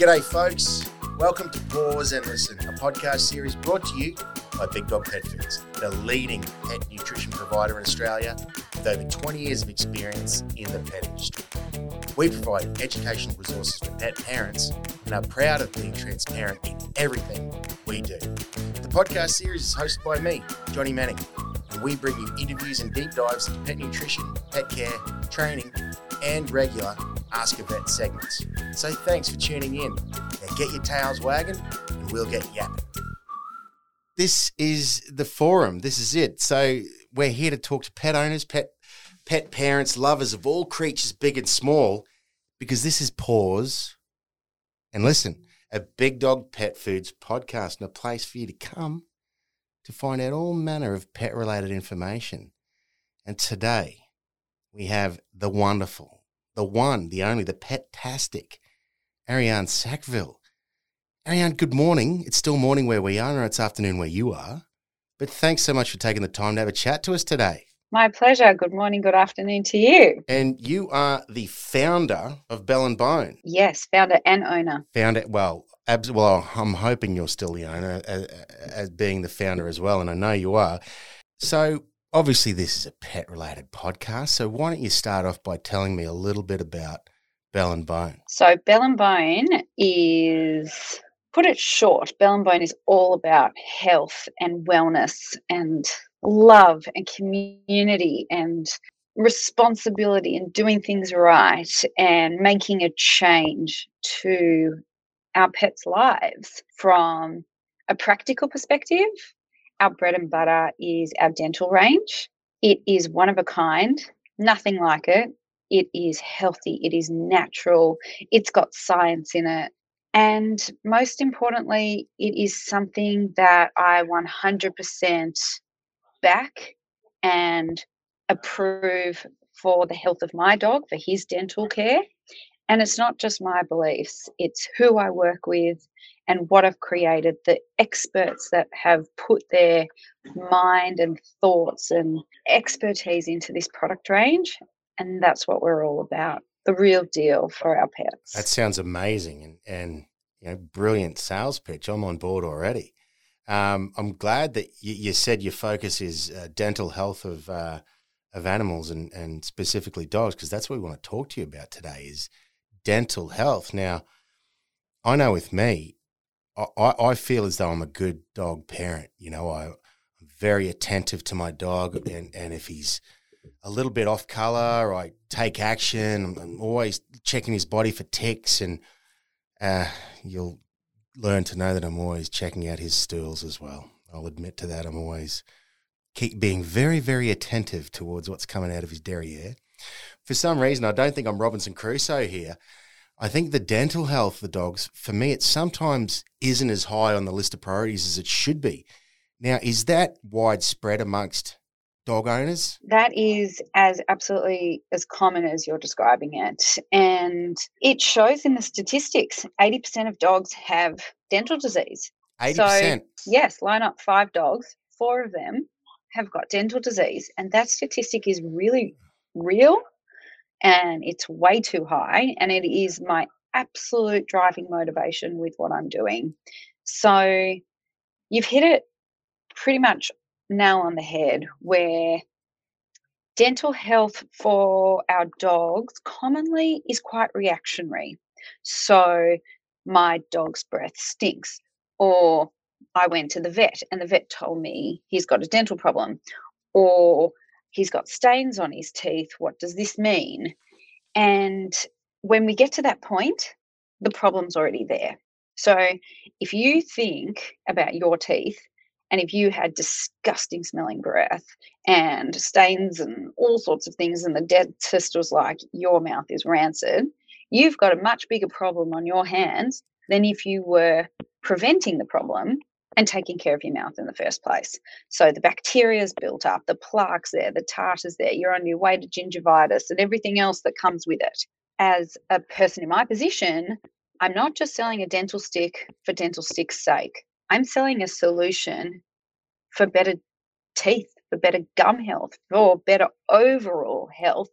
G'day, folks. Welcome to Paws and Listen, a podcast series brought to you by Big Dog Pet Foods, the leading pet nutrition provider in Australia with over 20 years of experience in the pet industry. We provide educational resources for pet parents and are proud of being transparent in everything we do. The podcast series is hosted by me, Johnny Manning, and we bring you interviews and deep dives into pet nutrition, pet care, training, and regular Ask a Vet segments. So thanks for tuning in. Now get your tails wagging and we'll get yapping. This is the forum. This is it. So we're here to talk to pet owners, pet pet parents, lovers of all creatures, big and small, because this is Paws and Listen, a Big Dog Pet Foods podcast and a place for you to come to find out all manner of pet related information. And today we have the wonderful, the one, the only, the pet-tastic Arianne Sackville. Arianne, good morning. It's still morning where we are, or it's afternoon where you are. But thanks so much for taking the time to have a chat to us today. My pleasure. Good morning, good afternoon to you. And you are the founder of Bell and Bone. Yes, founder and owner. Founder, well, abs- well, I'm hoping you're still the owner as, as being the founder as well, and I know you are. So, obviously, this is a pet related podcast. So, why don't you start off by telling me a little bit about Bell and Bone? So, Bell and Bone is, put it short, Bell and Bone is all about health and wellness and love and community and responsibility and doing things right and making a change to our pets' lives from a practical perspective. Our bread and butter is our dental range. It is one of a kind, nothing like it. It is healthy, it is natural, it's got science in it. And most importantly, it is something that I 100% back and approve for the health of my dog, for his dental care. And it's not just my beliefs, it's who I work with and what I've created, the experts that have put their mind and thoughts and expertise into this product range. And that's what we're all about the real deal for our pets. That sounds amazing and, and you know, brilliant sales pitch. I'm on board already. Um, I'm glad that you, you, said your focus is uh, dental health of uh, of animals and, and specifically dogs, because that's what we want to talk to you about today is dental health. Now, I know with me, I, I feel as though I'm a good dog parent. You know, I, am very attentive to my dog, and, and if he's a little bit off color, I take action. I'm, I'm always checking his body for ticks, and uh, you'll learn to know that I'm always checking out his stools as well. I'll admit to that. I'm always keep being very, very attentive towards what's coming out of his derriere. For some reason, I don't think I'm Robinson Crusoe here. I think the dental health of the dogs, for me, it sometimes isn't as high on the list of priorities as it should be. Now, is that widespread amongst dog owners? That is as absolutely as common as you're describing it. And it shows in the statistics 80% of dogs have dental disease. 80%? So, yes, line up five dogs, four of them have got dental disease. And that statistic is really real and it's way too high. And it is my absolute driving motivation with what I'm doing. So, you've hit it pretty much nail on the head where dental health for our dogs commonly is quite reactionary. So, my dog's breath stinks, or I went to the vet and the vet told me he's got a dental problem, or he's got stains on his teeth. What does this mean? And when we get to that point, the problem's already there. So, if you think about your teeth and if you had disgusting smelling breath and stains and all sorts of things, and the dentist was like, Your mouth is rancid, you've got a much bigger problem on your hands than if you were preventing the problem and taking care of your mouth in the first place. So the bacteria's built up, the plaque's there, the tartar's there, you're on your way to gingivitis and everything else that comes with it. As a person in my position, I'm not just selling a dental stick for dental stick's sake. I'm selling a solution for better teeth, for better gum health, for better overall health,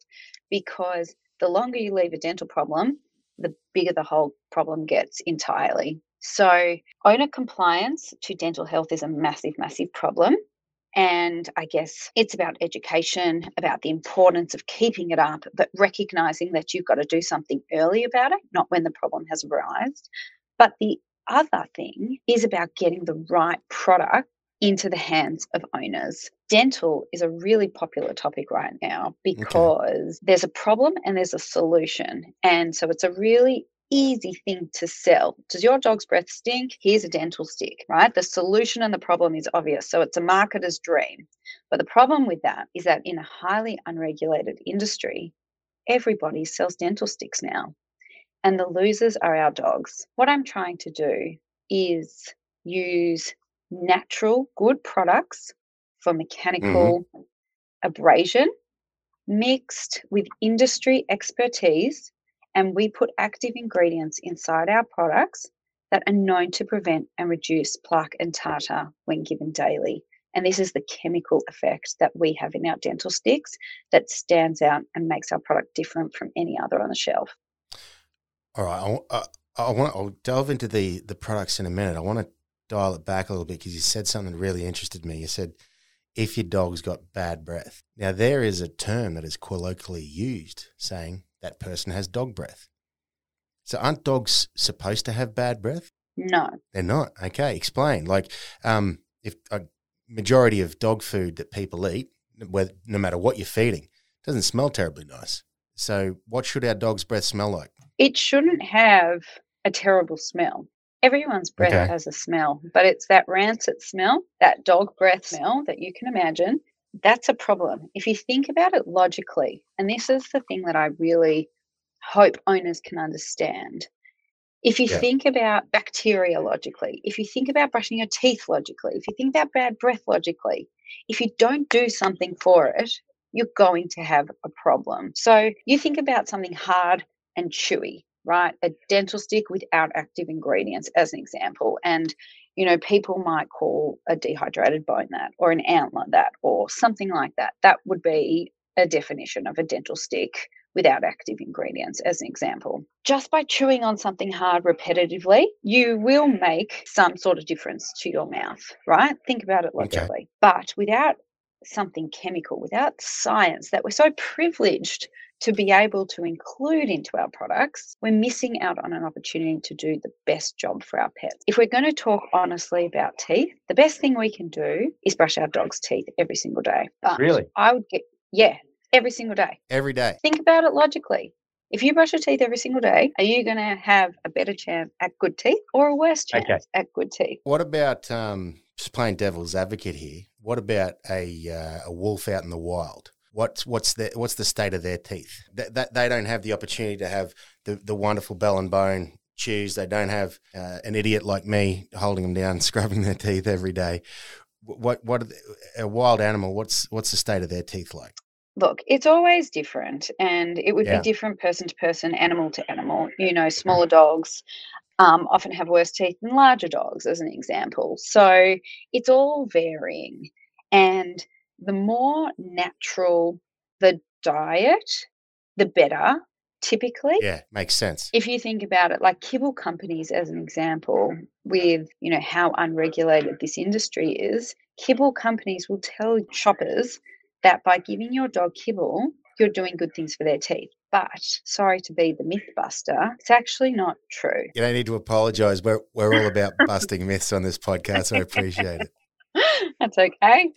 because the longer you leave a dental problem, the bigger the whole problem gets entirely. So, owner compliance to dental health is a massive, massive problem. And I guess it's about education, about the importance of keeping it up, but recognizing that you've got to do something early about it, not when the problem has arisen. But the other thing is about getting the right product into the hands of owners. Dental is a really popular topic right now because okay. there's a problem and there's a solution. And so it's a really easy thing to sell. Does your dog's breath stink? Here's a dental stick, right? The solution and the problem is obvious. So it's a marketer's dream. But the problem with that is that in a highly unregulated industry, everybody sells dental sticks now. And the losers are our dogs. What I'm trying to do is use natural, good products for mechanical mm-hmm. abrasion mixed with industry expertise. And we put active ingredients inside our products that are known to prevent and reduce plaque and tartar when given daily. And this is the chemical effect that we have in our dental sticks that stands out and makes our product different from any other on the shelf. All right, I, uh, I, I want I'll delve into the the products in a minute. I want to dial it back a little bit because you said something that really interested me. You said if your dog's got bad breath. Now there is a term that is colloquially used saying that person has dog breath. So aren't dogs supposed to have bad breath? No, they're not. Okay, explain. Like, um, if a majority of dog food that people eat, whether, no matter what you're feeding, doesn't smell terribly nice. So, what should our dog's breath smell like? It shouldn't have a terrible smell. Everyone's breath okay. has a smell, but it's that rancid smell, that dog breath smell that you can imagine. That's a problem. If you think about it logically, and this is the thing that I really hope owners can understand. If you yeah. think about bacteria logically, if you think about brushing your teeth logically, if you think about bad breath logically, if you don't do something for it, you're going to have a problem. So you think about something hard and chewy, right? A dental stick without active ingredients, as an example. And, you know, people might call a dehydrated bone that, or an antler that, or something like that. That would be a definition of a dental stick without active ingredients, as an example. Just by chewing on something hard repetitively, you will make some sort of difference to your mouth, right? Think about it logically. Okay. But without something chemical, without science that we're so privileged to be able to include into our products, we're missing out on an opportunity to do the best job for our pets. If we're going to talk honestly about teeth, the best thing we can do is brush our dog's teeth every single day. But really? I would get, yeah, every single day. Every day. Think about it logically. If you brush your teeth every single day, are you going to have a better chance at good teeth or a worse chance okay. at good teeth? What about um, just playing devil's advocate here? What about a uh, a wolf out in the wild? What's what's the what's the state of their teeth? That, that they don't have the opportunity to have the, the wonderful bell and bone chews. They don't have uh, an idiot like me holding them down, scrubbing their teeth every day. What what a wild animal? What's what's the state of their teeth like? Look, it's always different, and it would yeah. be different person to person, animal to animal. You know, smaller dogs um, often have worse teeth than larger dogs, as an example. So it's all varying, and the more natural the diet, the better, typically. Yeah, makes sense. If you think about it, like kibble companies, as an example, with you know how unregulated this industry is, kibble companies will tell shoppers that by giving your dog kibble, you're doing good things for their teeth. But sorry to be the myth buster, it's actually not true. You don't need to apologize. We're, we're all about busting myths on this podcast. So I appreciate it. That's okay.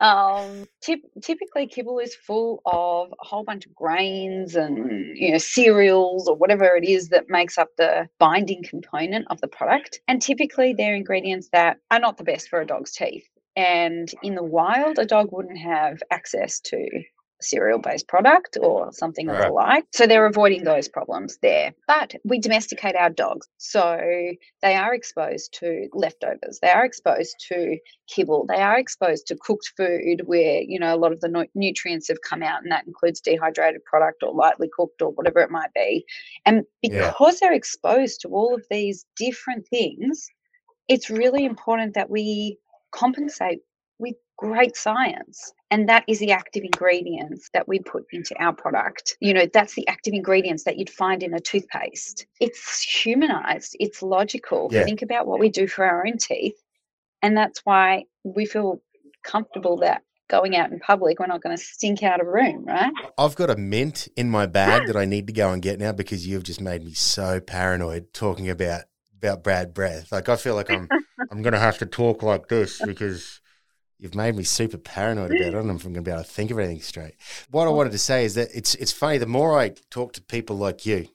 Um, typically, kibble is full of a whole bunch of grains and you know cereals or whatever it is that makes up the binding component of the product. And typically, they're ingredients that are not the best for a dog's teeth. And in the wild, a dog wouldn't have access to cereal based product or something right. of the like. So they're avoiding those problems there. But we domesticate our dogs. So they are exposed to leftovers. They are exposed to kibble. They are exposed to cooked food where, you know, a lot of the nutrients have come out and that includes dehydrated product or lightly cooked or whatever it might be. And because yeah. they're exposed to all of these different things, it's really important that we compensate with great science And that is the active ingredients that we put into our product. You know, that's the active ingredients that you'd find in a toothpaste. It's humanized, it's logical. Yeah. Think about what we do for our own teeth. And that's why we feel comfortable that going out in public, we're not going to stink out a room, right? I've got a mint in my bag that I need to go and get now because you've just made me so paranoid talking about about bad breath. Like I feel like I'm I'm going to have to talk like this because you've made me super paranoid about it. I don't know if I'm going to be able to think of anything straight. What I wanted to say is that it's it's funny. The more I talk to people like you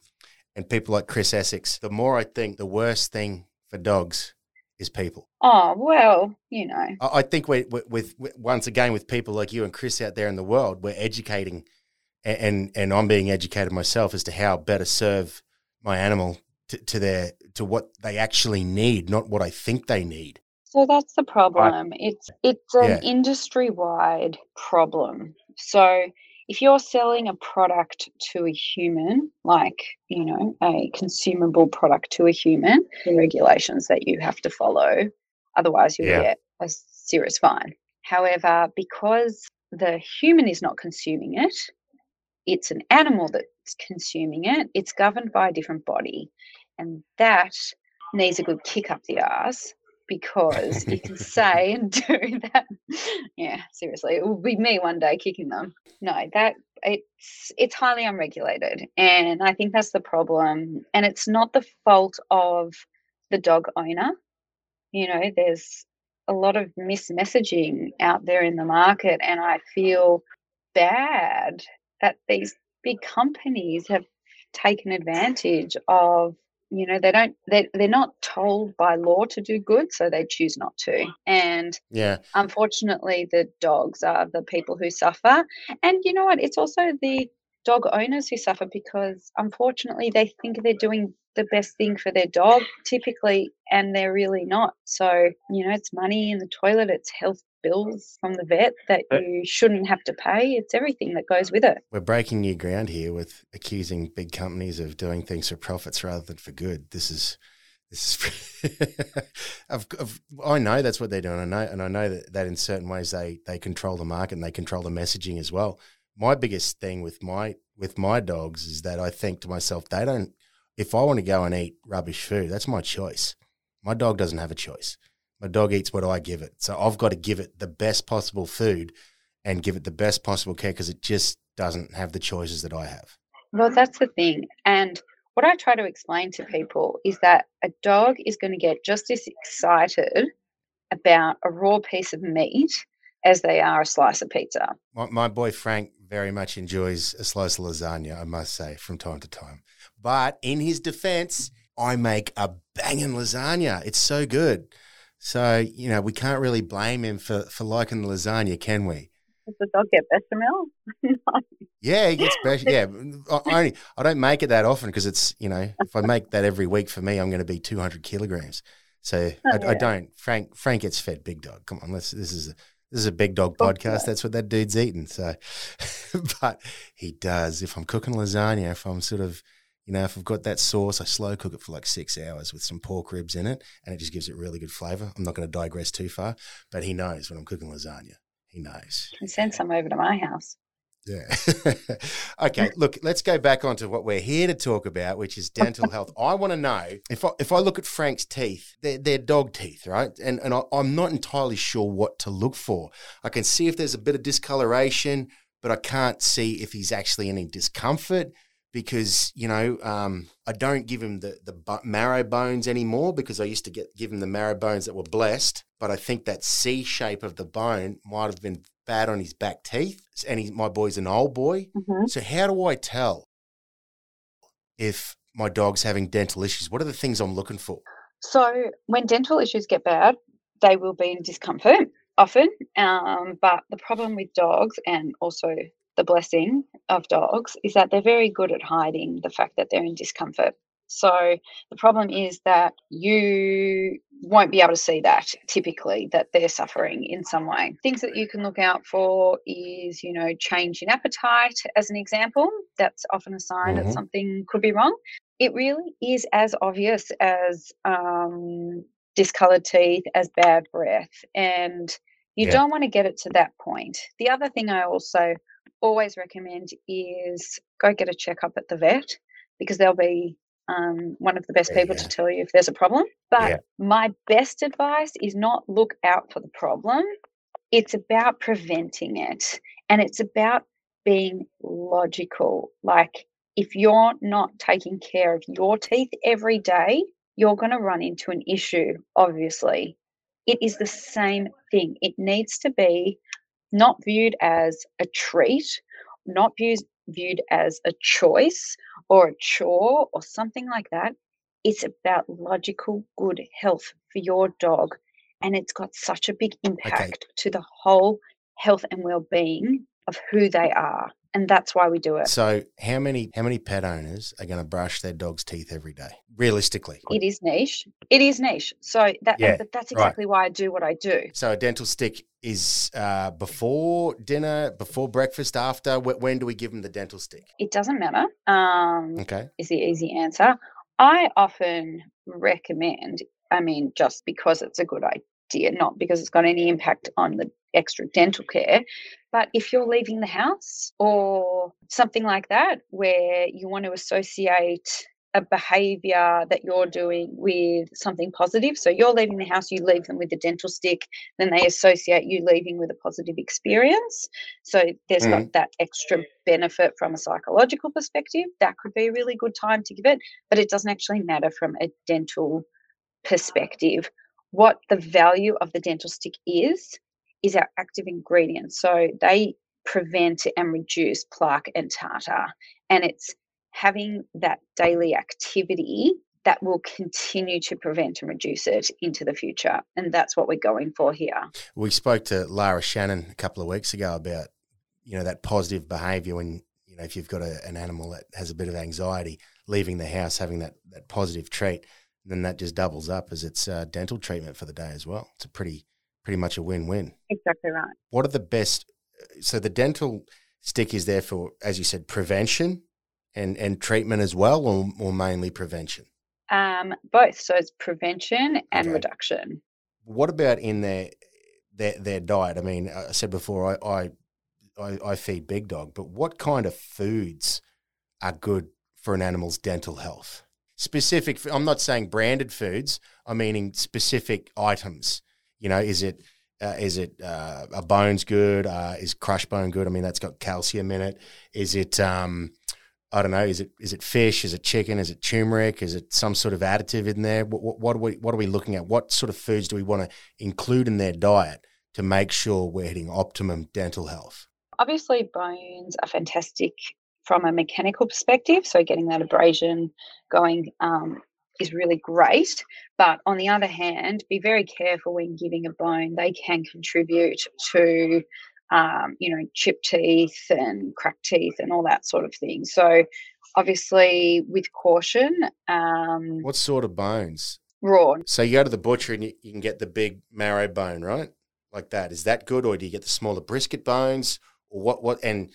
and people like Chris Essex, the more I think the worst thing for dogs is people. Oh, well, you know. I I think we with, with, once again with people like you and Chris out there in the world, we're educating, a- and and I'm being educated myself as to how better serve my animal to, to their to what they actually need, not what I think they need. So that's the problem. It's it's an Yeah. industry wide problem. So if you're selling a product to a human, like, you know, a consumable product to a human, the regulations that you have to follow, otherwise you'll Yeah. get a serious fine. However, because the human is not consuming it, it's an animal that's consuming it, it's governed by a different body. And that needs a good kick up the arse because you can say and do that. Yeah, seriously, it will be me one day kicking them. No, that it's it's highly unregulated, and I think that's the problem. And it's not the fault of the dog owner. You know, there's a lot of mismessaging out there in the market, and I feel bad that these big companies have taken advantage of you know they don't they, they're not told by law to do good so they choose not to. And Yeah, unfortunately the dogs are the people who suffer. And you know what? It's also the dog owners who suffer because unfortunately they think they're doing the best thing for their dog typically and they're really not so you know it's money in the toilet it's health bills from the vet that Uh, you shouldn't have to pay it's everything that goes with it we're breaking new ground here with accusing big companies of doing things for profits rather than for good. This is this is. I've, I've, I know that's what they're doing. I know, and I know that, that in certain ways they they control the market and they control the messaging as well. My biggest thing with my with my dogs is that I think to myself, they don't. If I want to go and eat rubbish food, that's my choice. My dog doesn't have a choice. My dog eats what I give it, so I've got to give it the best possible food and give it the best possible care because it just doesn't have the choices that I have. Well, that's the thing. And what I try to explain to people is that a dog is going to get just as excited about a raw piece of meat as they are a slice of pizza. My, my boy Frank very much enjoys a slice of lasagna, I must say, from time to time. But in his defense, I make a banging lasagna. It's so good. So, you know, we can't really blame him for, for liking the lasagna, can we? Does the dog get bechamel? Yeah, he gets better. Yeah, I, I only I don't make it that often because it's you know if I make that every week for me, I'm going to be 200 kilograms. So I, I oh, yeah. don't. Frank Frank gets fed big dog. Come on, let's. This is a, this is a big dog Oh, podcast. That's what that dude's eating. So, but he does. If I'm cooking lasagna, if I'm sort of you know if I've got that sauce, I slow cook it for like six hours with some pork ribs in it, and it just gives it really good flavor. I'm not going to digress too far, but he knows when I'm cooking lasagna. He knows. Send some over to my house. Yeah. okay. Look, let's go back onto what we're here to talk about, which is dental health. I want to know if I, if I look at Frank's teeth, they're, they're dog teeth, right? And and I, I'm not entirely sure what to look for. I can see if there's a bit of discoloration, but I can't see if he's actually any discomfort because you know um, I don't give him the the marrow bones anymore because I used to get give him the marrow bones that were blessed, but I think that C shape of the bone might have been bad on his back teeth, and he, my boy's an old boy. Mhm. So how do I tell if my dog's having dental issues? What are the things I'm looking for? So when dental issues get bad, they will be in discomfort often. Um, but the problem with dogs and also the blessing of dogs is that they're very good at hiding the fact that they're in discomfort. So the problem is that you won't be able to see that typically that they're suffering in some way. Things that you can look out for is, you know, change in appetite as an example. That's often a sign Mhm. that something could be wrong. It really is as obvious as um, discolored teeth, as bad breath. And You Yeah. don't want to get it to that point. The other thing I also always recommend is go get a checkup at the vet because they'll be um, one of the best people go. to tell you if there's a problem. But Yeah. my best advice is not look out for the problem. It's about preventing it. And it's about being logical. Like if you're not taking care of your teeth every day, you're going to run into an issue, obviously. It is the same thing. It needs to be not viewed as a treat, not viewed, viewed as a choice or a chore or something like that. It's about logical good health for your dog. And it's got such a big impact to the whole health and well being of who they are. And that's why we do it. So, how many how many pet owners are going to brush their dog's teeth every day? Realistically, It is niche. It is niche. So that Yeah, that's right. exactly why I do what I do. so a dental stick is uh, before dinner, before breakfast, after. Wh- when do we give them the dental stick? It doesn't matter. Um, Okay, is the easy answer. I often recommend, I mean, just because it's a good idea, not because it's got any impact on the extra dental care, but if you're leaving the house or something like that, where you want to associate a behavior that you're doing with something positive. So you're leaving the house, you leave them with the dental stick, then they associate you leaving with a positive experience. So there's got mm. that extra benefit from a psychological perspective. That could be a really good time to give it, but it doesn't actually matter from a dental perspective. What the value of the dental stick is, is our active ingredient. So they prevent and reduce plaque and tartar. And it's having that daily activity that will continue to prevent and reduce it into the future. And that's what we're going for here. we spoke to Lara Shannon a couple of weeks ago about you know that positive behaviour when you know if you've got a, an animal that has a bit of anxiety, leaving the house having that that positive trait, then that just doubles up as its uh, dental treatment for the day as well. It's a pretty pretty much a win win. Exactly right. what are the best so the dental stick is there for as you said prevention and and treatment as well or, or mainly prevention Um, both. So it's prevention and Okay. reduction. what about in their their, their diet i mean i said before I, I i i feed big dog but what kind of foods are good for an animal's dental health specific I'm not saying branded foods i'm meaning specific items you know is it uh, is it uh, a bone's good? Uh, is crush bone good? I mean, that's got calcium in it. Is it um, I don't know. Is it is it fish? Is it chicken? Is it turmeric? Is it some sort of additive in there? What, what, what are we what are we looking at? What sort of foods do we want to include in their diet to make sure we're hitting optimum dental health? Obviously, bones are fantastic from a mechanical perspective. So getting that abrasion going um, is really great. But on the other hand, be very careful when giving a bone. They can contribute to, um, you know, chipped teeth and cracked teeth and all that sort of thing. So obviously, with caution, um, What sort of bones? raw. So you go to the butcher and you, you can get the big marrow bone, right? Like that. Is that good, or do you get the smaller brisket bones, or what? What? And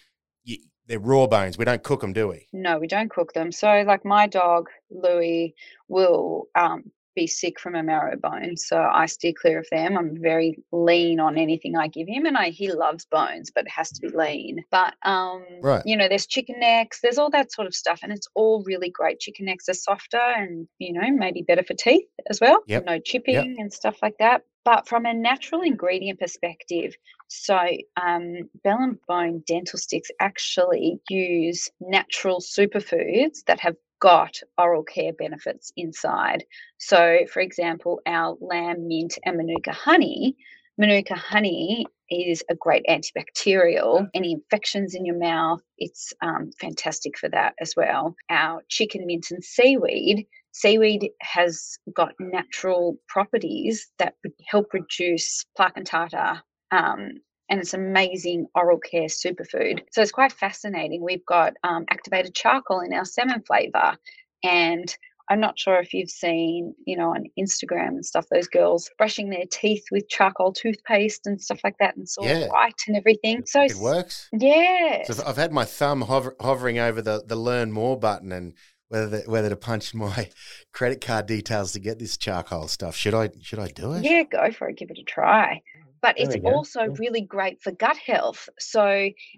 they're raw bones. We don't cook them, do we? No, we don't cook them. So, like my dog Louis will um, be sick from a marrow bone, so I steer clear of them. I'm very lean on anything I give him, and I he loves bones, but it has to be lean. But um, Right. you know, there's chicken necks, there's all that sort of stuff, and it's all really great. Chicken necks are softer and you know maybe better for teeth as well. Yep. No chipping and stuff like that. But from a natural ingredient perspective, so um, Bell and Bone dental sticks actually use natural superfoods that have got oral care benefits inside. So, for example, our lamb mint and manuka honey. Manuka honey is a great antibacterial. Any infections in your mouth, it's um, fantastic for that as well. Our chicken mint and seaweed. Seaweed has got natural properties that help reduce plaque and tartar um, and it's amazing oral care superfood. So it's quite fascinating. We've got um, activated charcoal in our salmon flavor, and I'm not sure if you've seen, you know, on Instagram and stuff, those girls brushing their teeth with charcoal toothpaste and stuff like that, and it's all Yeah. white and everything. So It works. Yes. So I've- I've had my thumb hover, hovering over the, the learn more button and whether the, whether to punch my credit card details to get this charcoal stuff. Should I should I do it? Yeah, go for it. Give it a try. but There it's also Yeah. really great for gut health. So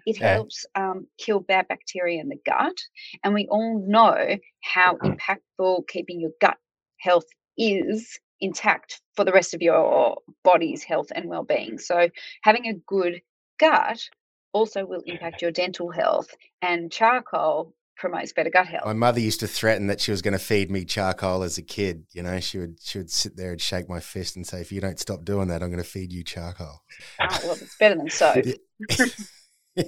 it Yeah. helps um, kill bad bacteria in the gut. And we all know how Mm-hmm. impactful keeping your gut health is intact for the rest of your body's health and well-being. So having a good gut also will impact your dental health and charcoal promotes better gut health. My mother used to threaten that she was going to feed me charcoal as a kid. You know, she would she would sit there and shake my fist and say, "If you don't stop doing that, I'm going to feed you charcoal." Oh, well, it's better than soap.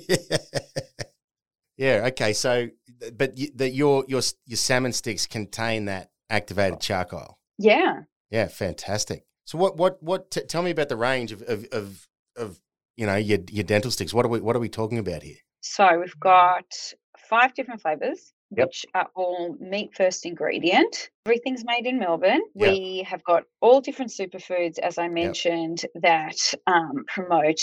yeah. Okay. So, but you, the, your your your salmon sticks contain that activated charcoal. Yeah. Yeah. Fantastic. So, what what what? T- tell me about the range of of of, of you know your your dental sticks. What are we what are we talking about here? So we've got five different flavors, Yep. which are all meat first ingredient. Everything's made in Melbourne. Yep. We have got all different superfoods, as I mentioned, that um, promote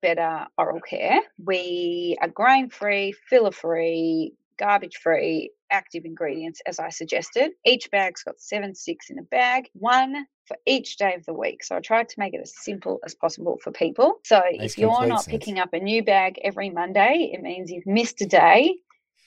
better oral care. We are grain free, filler free, garbage free, active ingredients, as I suggested. Each bag's got seven sticks in a bag, one for each day of the week. So I tried to make it as simple as possible for people. So Makes if you're not sense. picking up a new bag every Monday, it means you've missed a day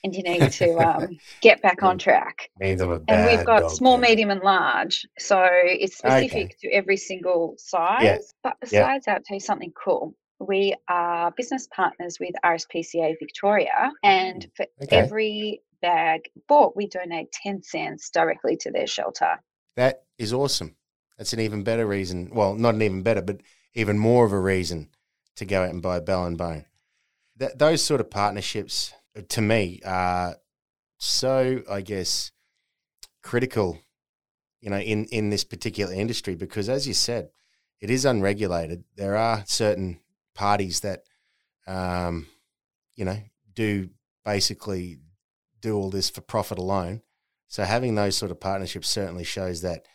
and you need to um, get back on track. I'm a And we've got small, medium, and large. So it's Okay. specific to every single size. But besides that, I'll tell you something cool. We are business partners with RSPCA Victoria, and for Okay. every bag bought, we donate 10 cents directly to their shelter. That is awesome. That's an even better reason. Well, not an even better, but even more of a reason to go out and buy Bell and Bone. That those sort of partnerships, to me, are so, I guess, critical. You know, in in this particular industry, because as you said, it is unregulated. There are certain parties that, um, you know, do basically do all this for profit alone. So having those sort of partnerships certainly shows that,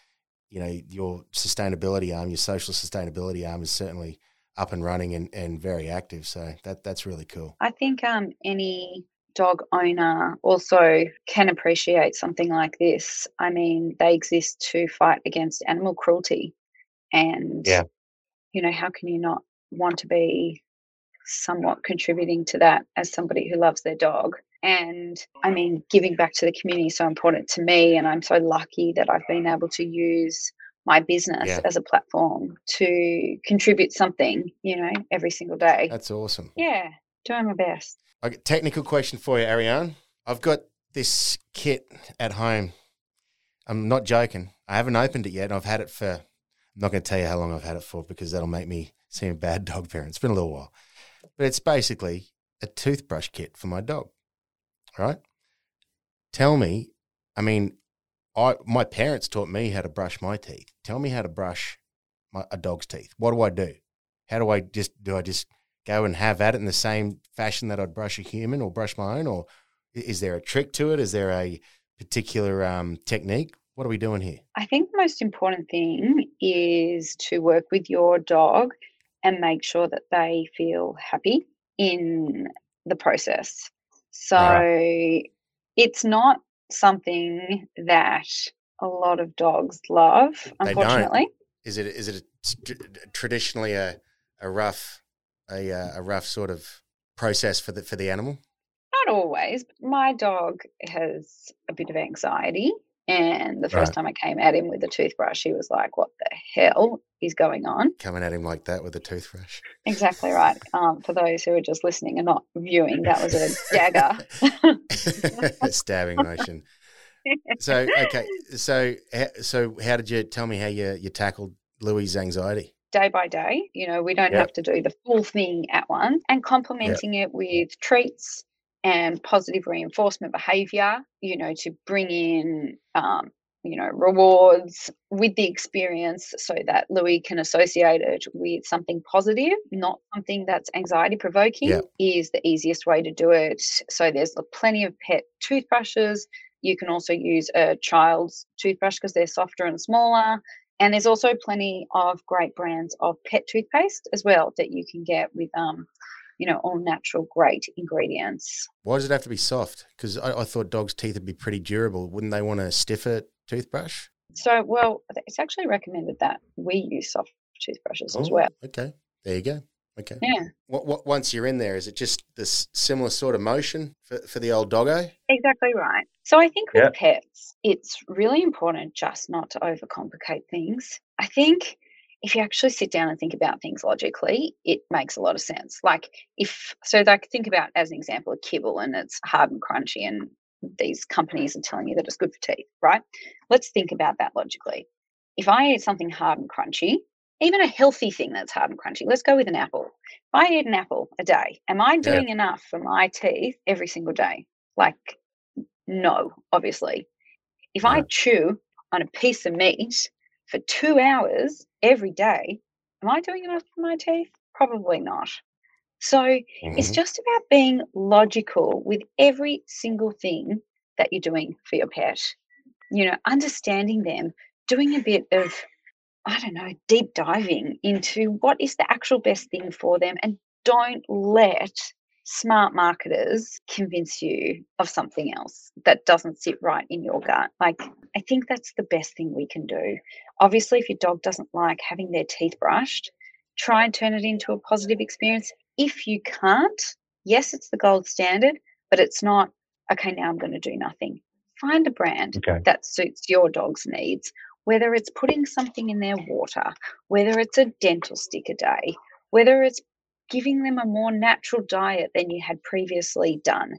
you know, your sustainability arm, your social sustainability arm is certainly up and running and, and very active. So that that's really cool. I think um, any dog owner also can appreciate something like this. I mean, they exist to fight against animal cruelty. And, Yeah. you know, how can you not want to be somewhat contributing to that as somebody who loves their dog? And I mean, giving back to the community is so important to me. And I'm so lucky that I've been able to use my business Yeah. as a platform to contribute something, you know, every single day. That's awesome. Yeah, doing my best. Okay, technical question for you, Arianne. I've got this kit at home. I'm not joking. I haven't opened it yet. and I've had it for. I'm not going to tell you how long I've had it for because that'll make me seem a bad dog parent. It's been a little while, but it's basically a toothbrush kit for my dog. All right. Tell me, I mean, I my parents taught me how to brush my teeth. Tell me how to brush my, a dog's teeth. What do I do? How do I just do? I just go and have at it in the same fashion that I'd brush a human or brush my own, or is there a trick to it? Is there a particular um, technique? What are we doing here? I think the most important thing is to work with your dog and make sure that they feel happy in the process. So it's not something that a lot of dogs love, They don't. unfortunately. Is it is it a, traditionally a a rough a uh, a rough sort of process for the for the animal? Not always. My dog has a bit of anxiety. And the first Right. time I came at him with a toothbrush, he was like, What the hell is going on? Coming at him like that with a toothbrush. Exactly right. Um, for those who are just listening and not viewing, that was a dagger. a stabbing motion. So okay, so so how did you tell me how you you tackled Louis' anxiety? day by day. You know, we don't Yep. have to do the full thing at once. And complementing it with treats and positive reinforcement behavior, you know, to bring in, um, you know, rewards with the experience so that Louis can associate it with something positive, not something that's anxiety provoking, Yep. is the easiest way to do it. So there's plenty of pet toothbrushes. You can also use a child's toothbrush because they're softer and smaller. And there's also plenty of great brands of pet toothpaste as well that you can get with, um, you know, all natural, great ingredients. Why does it have to be soft? Because I, I thought dogs' teeth would be pretty durable. Wouldn't they want a stiffer toothbrush? So, well, it's actually recommended that we use soft toothbrushes as Oh, well. Okay, There you go. Okay. Yeah. What, what, once you're in there, is it just this similar sort of motion for, for the old doggo? Exactly right. So I think with Yeah. pets, it's really important just not to overcomplicate things. I think if you actually sit down and think about things logically, it makes a lot of sense. Like if so like think about as an example a kibble and it's hard and crunchy and these companies are telling you that it's good for teeth, right? Let's think about that logically. If I eat something hard and crunchy, even a healthy thing that's hard and crunchy, let's go with an apple. If I eat an apple a day, am I Yeah. doing enough for my teeth every single day? Like, no, obviously. If I chew on a piece of meat for two hours every day, am I doing enough for my teeth? Probably not. So it's Mhm. just about being logical with every single thing that you're doing for your pet. You know, understanding them, doing a bit of, I don't know, deep diving into what is the actual best thing for them and don't let smart marketers convince you of something else that doesn't sit right in your gut. Like, I think that's the best thing we can do. Obviously, if your dog doesn't like having their teeth brushed, try and turn it into a positive experience. If you can't, yes, it's the gold standard, but it's not, okay, now I'm going to do nothing. Find a brand Okay. that suits your dog's needs, whether it's putting something in their water, whether it's a dental stick a day, whether it's giving them a more natural diet than you had previously done.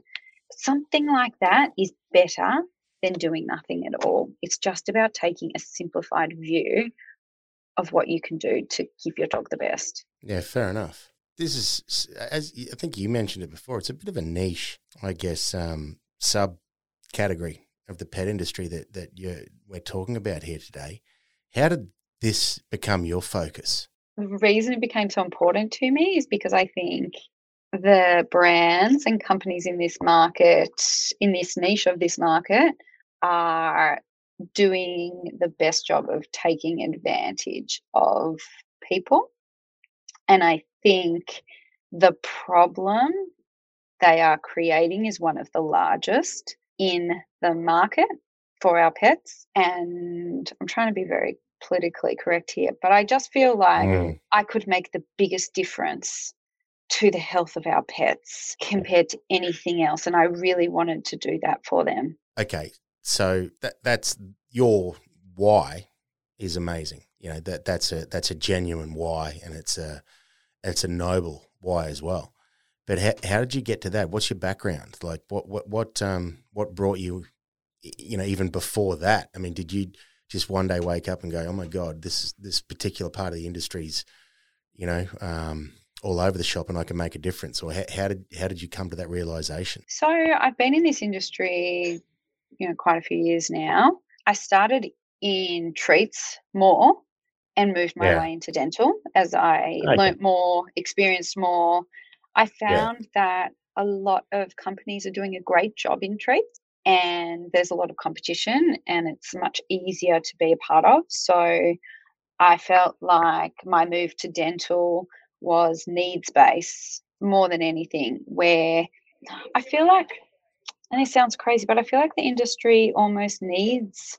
Something like that is better than doing nothing at all. It's just about taking a simplified view of what you can do to give your dog the best. Yeah, fair enough. This is, as I think you mentioned it before, it's a bit of a niche, I guess, um, subcategory of the pet industry that that you we're talking about here today. How did this become your focus? The reason it became so important to me is because I think the brands and companies in this market, in this niche of this market, are doing the best job of taking advantage of people. And I think the problem they are creating is one of the largest in the market for our pets. And I'm trying to be very politically correct here, but I just feel like Mm. I could make the biggest difference to the health of our pets compared to anything else. And I really wanted to do that for them. Okay, so that that's your why is amazing. You know that that's a that's a genuine why, and it's a it's a noble why as well. But how, how did you get to that? What's your background? Like what what what um what brought you? You know, even before that. I mean, did you just one day wake up and go, "Oh my god, this this particular part of the industry's, you know, um, all over the shop, and I can make a difference"? Or how, how did how did you come to that realization? So I've been in this industry, you know, quite a few years now. I started in treats more and moved my Yeah. way into dental as I Okay. learnt more, experienced more. I Yeah. found that a lot of companies are doing a great job in treats and there's a lot of competition and it's much easier to be a part of. So I felt like my move to dental was needs based more than anything, where I feel like, and this sounds crazy, but I feel like the industry almost needs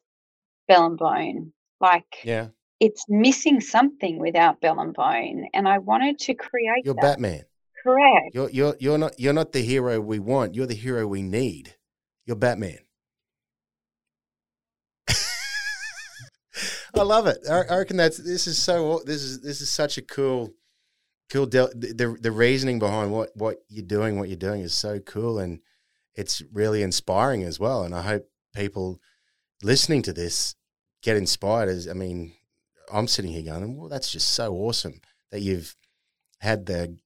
bell and bone. Like Yeah, it's missing something without bell and bone. And I wanted to create you're that. Batman. Correct. You're you're you're not you're not the hero we want. You're the hero we need. You're Batman. I love it. I, reckon that's this is so this is this is such a cool cool the, the the reasoning behind what what you're doing what you're doing is so cool and it's really inspiring as well and I hope people listening to this get inspired as I mean I'm sitting here going well that's just so awesome that you've had the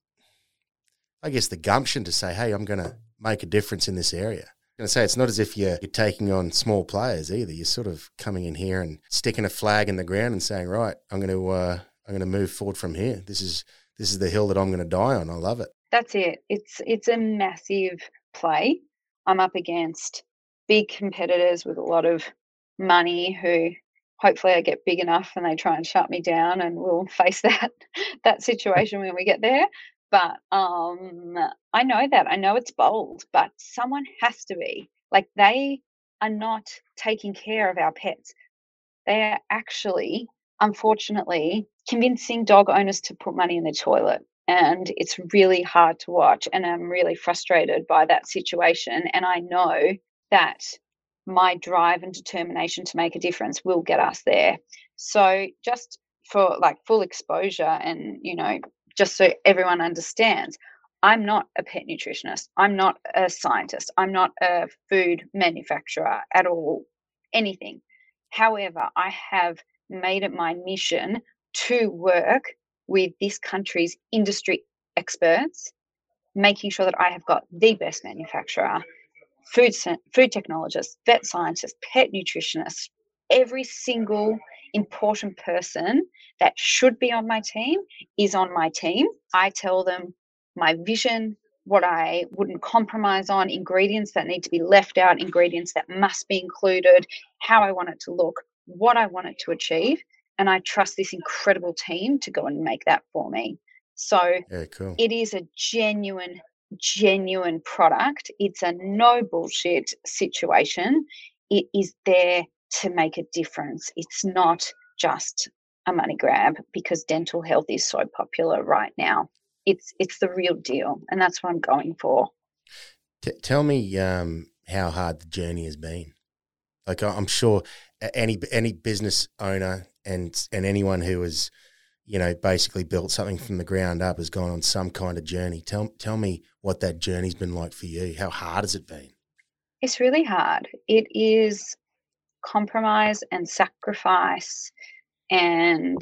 I guess the gumption to say, "Hey, I'm going to make a difference in this area." Going to say it's not as if you're, you're taking on small players either. You're sort of coming in here and sticking a flag in the ground and saying, "Right, I'm going to uh, I'm going to move forward from here. This is this is the hill that I'm going to die on." I love it. That's it. It's it's a massive play. I'm up against big competitors with a lot of money who hopefully I get big enough and they try and shut me down and we'll face that that situation when we get there. But um I know that. I know it's bold, but someone has to be. Like they are not taking care of our pets. They are actually unfortunately, convincing dog owners to put money in the toilet. And it's really hard to watch. And I'm really frustrated by that situation. And I know that my drive and determination to make a difference will get us there. So, just for like full exposure and, you know, just so everyone understands, I'm not a pet nutritionist. I'm not a scientist. I'm not a food manufacturer at all, anything. However, I have made it my mission to work with this country's industry experts, making sure that I have got the best manufacturer, food, food technologists, vet scientists, pet nutritionists, every single important person that should be on my team is on my team. I tell them my vision, what I wouldn't compromise on, ingredients that need to be left out, ingredients that must be included, how I want it to look, what I want it to achieve. And I trust this incredible team to go and make that for me. So yeah, cool. it is a genuine, genuine product. It's a no bullshit situation. It is there to make a difference. It's not just a money grab because dental health is so popular right now. It's it's the real deal, and that's what I'm going for. T- tell me um, how hard the journey has been. Like I'm sure any any business owner and and anyone who has you know basically built something from the ground up has gone on some kind of journey. Tell tell me what that journey's been like for you. How hard has it been? It's really hard. It is compromise and sacrifice and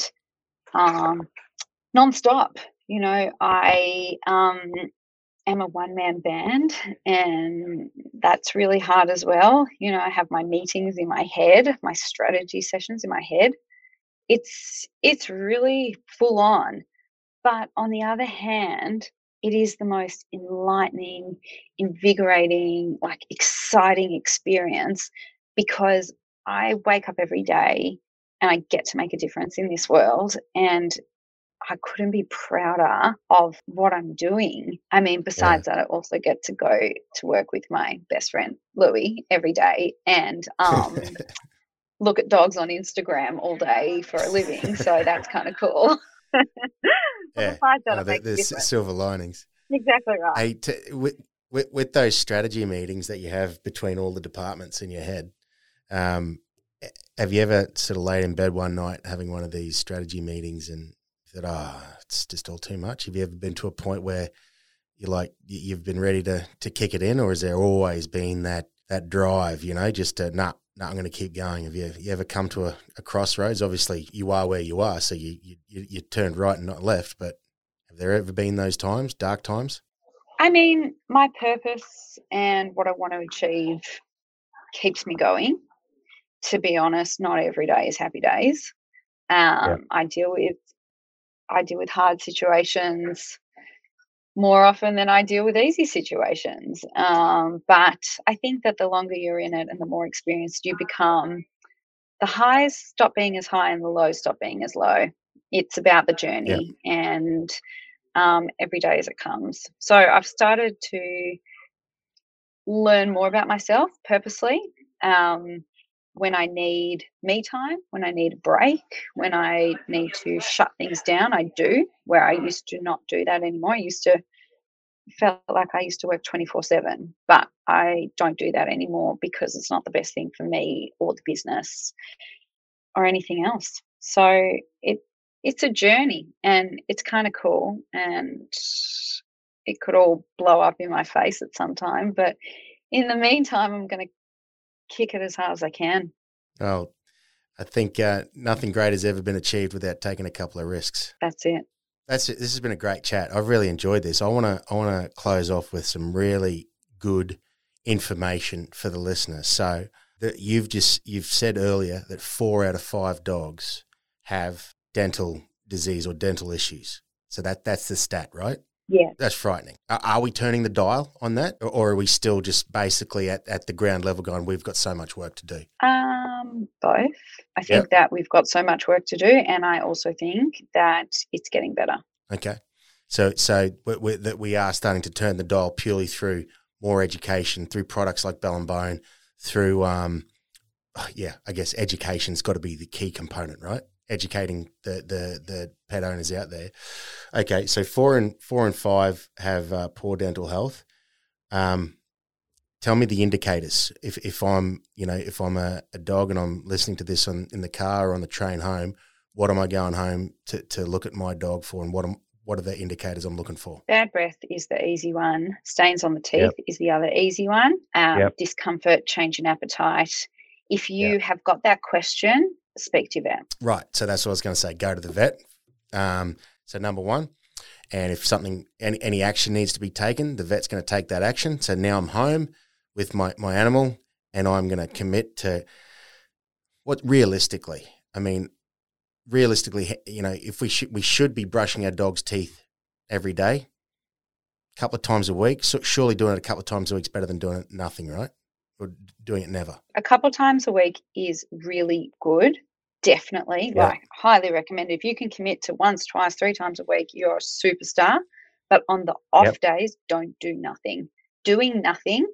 um, nonstop. You know, I um, am a one man band, and that's really hard as well. You know, I have my meetings in my head, my strategy sessions in my head. It's it's really full on. But on the other hand, it is the most enlightening, invigorating, like exciting experience because I wake up every day and I get to make a difference in this world. And I couldn't be prouder of what I'm doing. I mean, besides yeah. that, I also get to go to work with my best friend Louie every day and um, look at dogs on Instagram all day for a living. So that's kind of cool. yeah, there's silver linings. Exactly right. Hey, with, with, with those strategy meetings that you have between all the departments in your head, um, have you ever sort of laid in bed one night having one of these strategy meetings and said, "Ah, oh, it's just all too much"? Have you ever been to a point where you're like you've been ready to to kick it in, or has there always been that that drive? You know, just to nah, nah, I'm going to keep going. Have you, you ever come to a, a, crossroads? Obviously, you are where you are, so you, you you turned right and not left. But have there ever been those times, dark times? I mean, my purpose and what I want to achieve keeps me going to be honest, not every day is happy days. Um, yeah. I deal with I deal with hard situations more often than I deal with easy situations. Um, but I think that the longer you're in it and the more experienced you become, the highs stop being as high and the lows stop being as low. It's about the journey yeah. and um, every day as it comes. So I've started to learn more about myself purposely. Um, when I need me time, when I need a break, when I need to shut things down, I do, where I used to not do that anymore. I used to felt like I used to work 24 7, but I don't do that anymore because it's not the best thing for me or the business or anything else. So it it's a journey and it's kind of cool and it could all blow up in my face at some time, but in the meantime, I'm going to kick it as hard as I can. Oh, I think uh, nothing great has ever been achieved without taking a couple of risks. That's it. That's it. This has been a great chat. I've really enjoyed this. I want to I want to close off with some really good information for the listener. So that you've just you've said earlier that four out of five dogs have dental disease or dental issues. So that that's the stat, right? Yeah. That's frightening. Are, are we turning the dial on that? Or, or, are we still just basically at, at the ground level going, we've got so much work to do? Um, both. I think yep. that we've got so much work to do. And I also think that it's getting better. Okay. So, so we, we, that we are starting to turn the dial purely through more education, through products like Bell and Bone, through, um, yeah, I guess education's got to be the key component, right? Educating the the the pet owners out there. Okay, so four and four and five have uh, poor dental health. Um, tell me the indicators. If if I'm you know if I'm a, a dog and I'm listening to this on in the car or on the train home, what am I going home to to look at my dog for, and what am what are the indicators I'm looking for? Bad breath is the easy one. Stains on the teeth yep. is the other easy one. Um, yep. Discomfort, change in appetite. If you yep. have got that question, speak to your vet. Right. So that's what I was going to say. Go to the vet. Um, so number one, and if something any, any action needs to be taken, the vet's going to take that action. So now I'm home with my my animal, and I'm going to commit to what realistically. I mean, realistically, you know, if we should we should be brushing our dog's teeth every day, a couple of times a week. So surely doing it a couple of times a week is better than doing it nothing, right? Or doing it never. A couple times a week is really good. Definitely, yeah. like highly recommend. If you can commit to once, twice, three times a week, you're a superstar. But on the off yep. days, don't do nothing. Doing nothing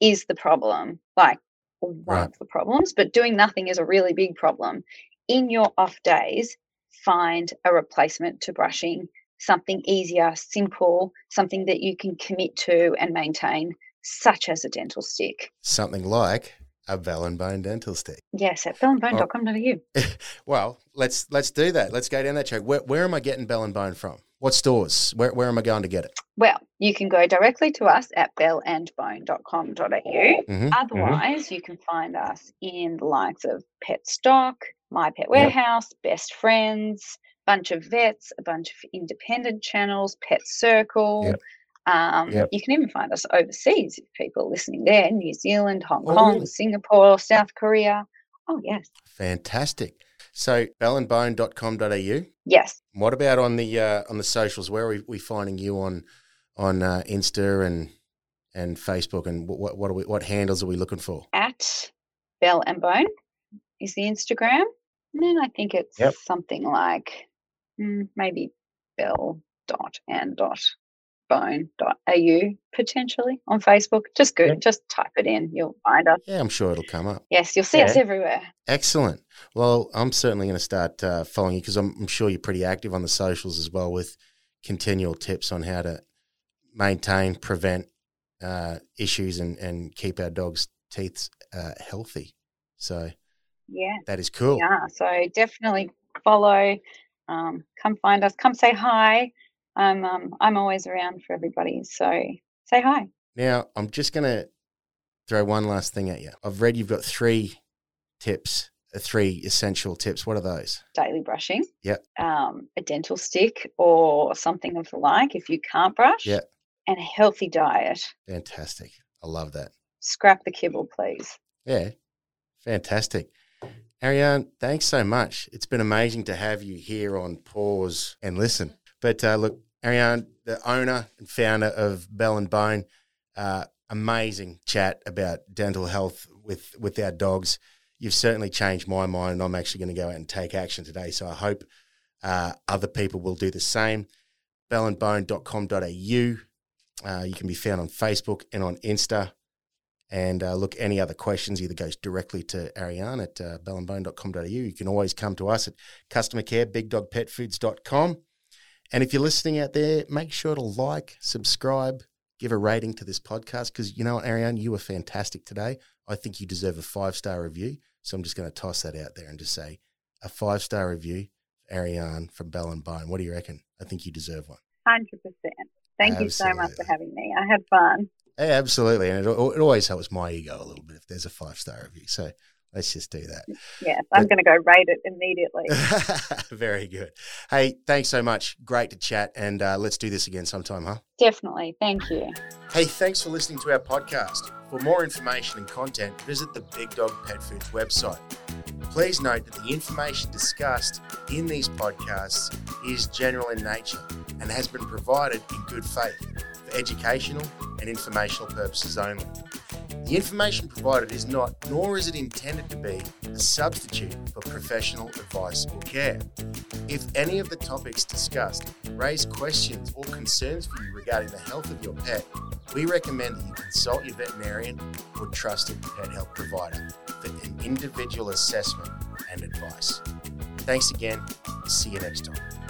is the problem. Like one right. of the problems, but doing nothing is a really big problem in your off days, find a replacement to brushing, something easier, simple, something that you can commit to and maintain, such as a dental stick. Something like a Bell and Bone dental stick. Yes, at bellandbone.com.au. well, let's let's do that. Let's go down that track. Where, where am I getting Bell and Bone from? What stores? Where, where am I going to get it? Well, you can go directly to us at bellandbone.com.au. Mm-hmm, mm-hmm. Otherwise, mm-hmm. you can find us in the likes of Pet Stock, my Pet Warehouse, yep. Best Friends, bunch of vets, a bunch of independent channels, Pet Circle. Yep. Um, yep. You can even find us overseas if people are listening there New Zealand, Hong oh, Kong, really? Singapore, South Korea. Oh, yes. Fantastic. So bellandbone.com.au. Yes. What about on the uh, on the socials? Where are we, we finding you on on uh, Insta and and Facebook? And what what, we, what handles are we looking for? At Bell and Bone is the Instagram. And then I think it's yep. something like mm, maybe bell dot and dot bone dot au potentially on Facebook. Just good. Yep. Just type it in. You'll find us. Yeah, I'm sure it'll come up. Yes, you'll see yeah. us everywhere. Excellent. Well, I'm certainly going to start uh, following you because I'm, I'm sure you're pretty active on the socials as well with continual tips on how to maintain, prevent uh, issues and, and keep our dogs' teeth uh, healthy. So yeah. That is cool. Yeah. So definitely follow. Um, come find us. Come say hi. I'm um, I'm always around for everybody. So say hi. Now I'm just gonna throw one last thing at you. I've read you've got three tips, uh, three essential tips. What are those? Daily brushing. Yep. Um, a dental stick or something of the like if you can't brush. Yep. And a healthy diet. Fantastic. I love that. Scrap the kibble, please. Yeah. Fantastic. Arianne, thanks so much. It's been amazing to have you here on Paws and Listen. But uh, look, Arianne, the owner and founder of Bell and Bone, uh, amazing chat about dental health with, with our dogs. You've certainly changed my mind, and I'm actually going to go out and take action today. So I hope uh, other people will do the same. bellandbone.com.au. Uh, you can be found on Facebook and on Insta. And uh, look, any other questions either goes directly to Arianne at uh, bellandbone.com.au. You can always come to us at customer care, bigdogpetfoods.com. And if you're listening out there, make sure to like, subscribe, give a rating to this podcast because you know what, Arianne, you were fantastic today. I think you deserve a five star review. So I'm just going to toss that out there and just say a five star review, Arianne from Bell and Bone. What do you reckon? I think you deserve one. 100%. Thank Absolutely. you so much for having me. I had fun. Yeah, absolutely, and it, it always helps my ego a little bit if there's a five star review. So let's just do that. Yes, I'm going to go rate it immediately. Very good. Hey, thanks so much. Great to chat, and uh, let's do this again sometime, huh? Definitely. Thank you. Hey, thanks for listening to our podcast. For more information and content, visit the Big Dog Pet Foods website. Please note that the information discussed in these podcasts is general in nature and has been provided in good faith for educational and informational purposes only. The information provided is not, nor is it intended to be, a substitute for professional advice or care. If any of the topics discussed raise questions or concerns for you regarding the health of your pet, we recommend that you consult your veterinarian or trusted pet health provider for an individual assessment and advice. Thanks again. See you next time.